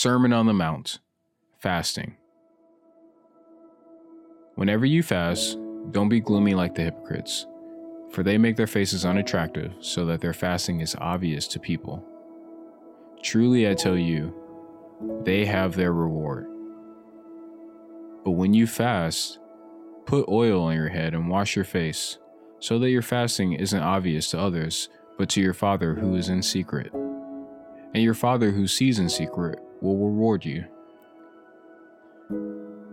Sermon on the Mount Fasting. Whenever you fast, don't be gloomy like the hypocrites, for they make their faces unattractive so that their fasting is obvious to people. Truly, I tell you, they have their reward. But when you fast, put oil on your head and wash your face, so that your fasting isn't obvious to others, but to your Father who is in secret. And your Father who sees in secret will reward you.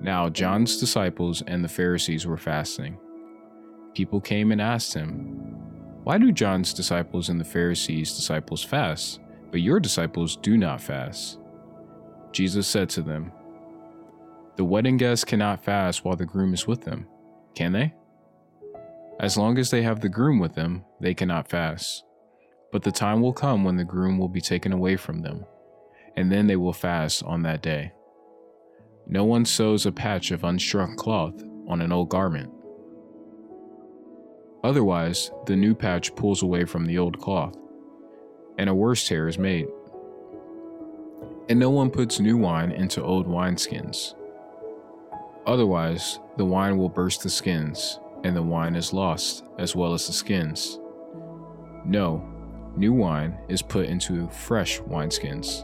Now, John's disciples and the Pharisees were fasting. People came and asked him, Why do John's disciples and the Pharisees' disciples fast, but your disciples do not fast? Jesus said to them, The wedding guests cannot fast while the groom is with them, can they? As long as they have the groom with them, they cannot fast. But the time will come when the groom will be taken away from them, and then they will fast on that day. No one sews a patch of unshrunk cloth on an old garment. Otherwise, the new patch pulls away from the old cloth, and a worse tear is made. And no one puts new wine into old wineskins. Otherwise, the wine will burst the skins, and the wine is lost, as well as the skins. No, new wine is put into fresh wineskins.